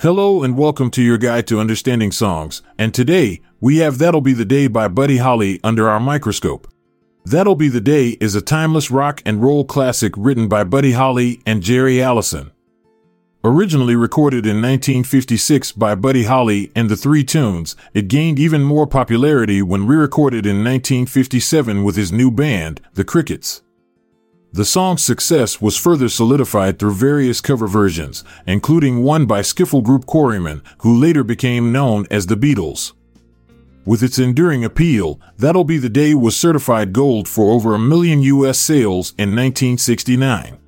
Hello and welcome to your guide to understanding songs. And today, we have That'll Be the Day by Buddy Holly under our microscope. That'll Be the Day is a timeless rock and roll classic written by Buddy Holly and Jerry Allison. Originally recorded in 1956 by Buddy Holly and the Three Tunes, it gained even more popularity when re recorded in 1957 with his new band, The Crickets. The song's success was further solidified through various cover versions, including one by skiffle group Quarrymen, who later became known as the Beatles. With its enduring appeal, That'll Be the Day was certified gold for over a million U.S. sales in 1969.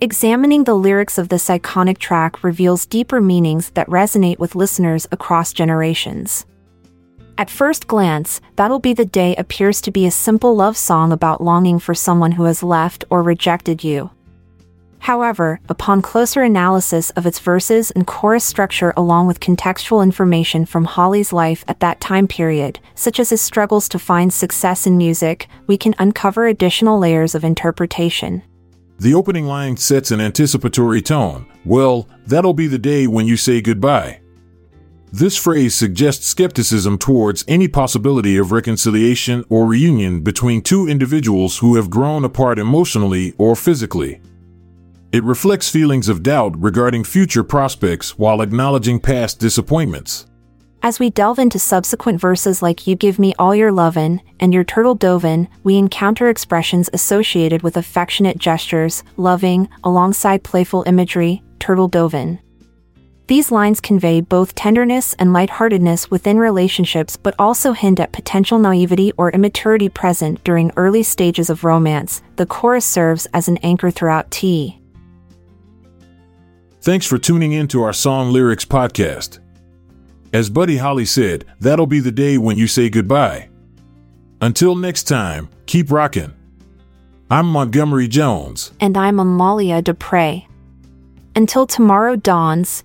Examining the lyrics of this iconic track reveals deeper meanings that resonate with listeners across generations. At first glance, That'll Be the Day appears to be a simple love song about longing for someone who has left or rejected you. However, upon closer analysis of its verses and chorus structure along with contextual information from Holly's life at that time period, such as his struggles to find success in music, we can uncover additional layers of interpretation. The opening line sets an anticipatory tone. Well, that'll be the day when you say goodbye. This phrase suggests skepticism towards any possibility of reconciliation or reunion between two individuals who have grown apart emotionally or physically. It reflects feelings of doubt regarding future prospects while acknowledging past disappointments. As we delve into subsequent verses like You Give Me All Your Lovin' and Your Turtle Dovin', we encounter expressions associated with affectionate gestures, loving, alongside playful imagery, turtle dovin'. These lines convey both tenderness and lightheartedness within relationships but also hint at potential naivety or immaturity present during early stages of romance. The chorus serves as an anchor throughout T. Thanks for tuning in to our Song Lyrics podcast. As Buddy Holly said, that'll be the day when you say goodbye. Until next time, keep rocking. I'm Montgomery Jones. And I'm Amalia Dupre. Until tomorrow dawns,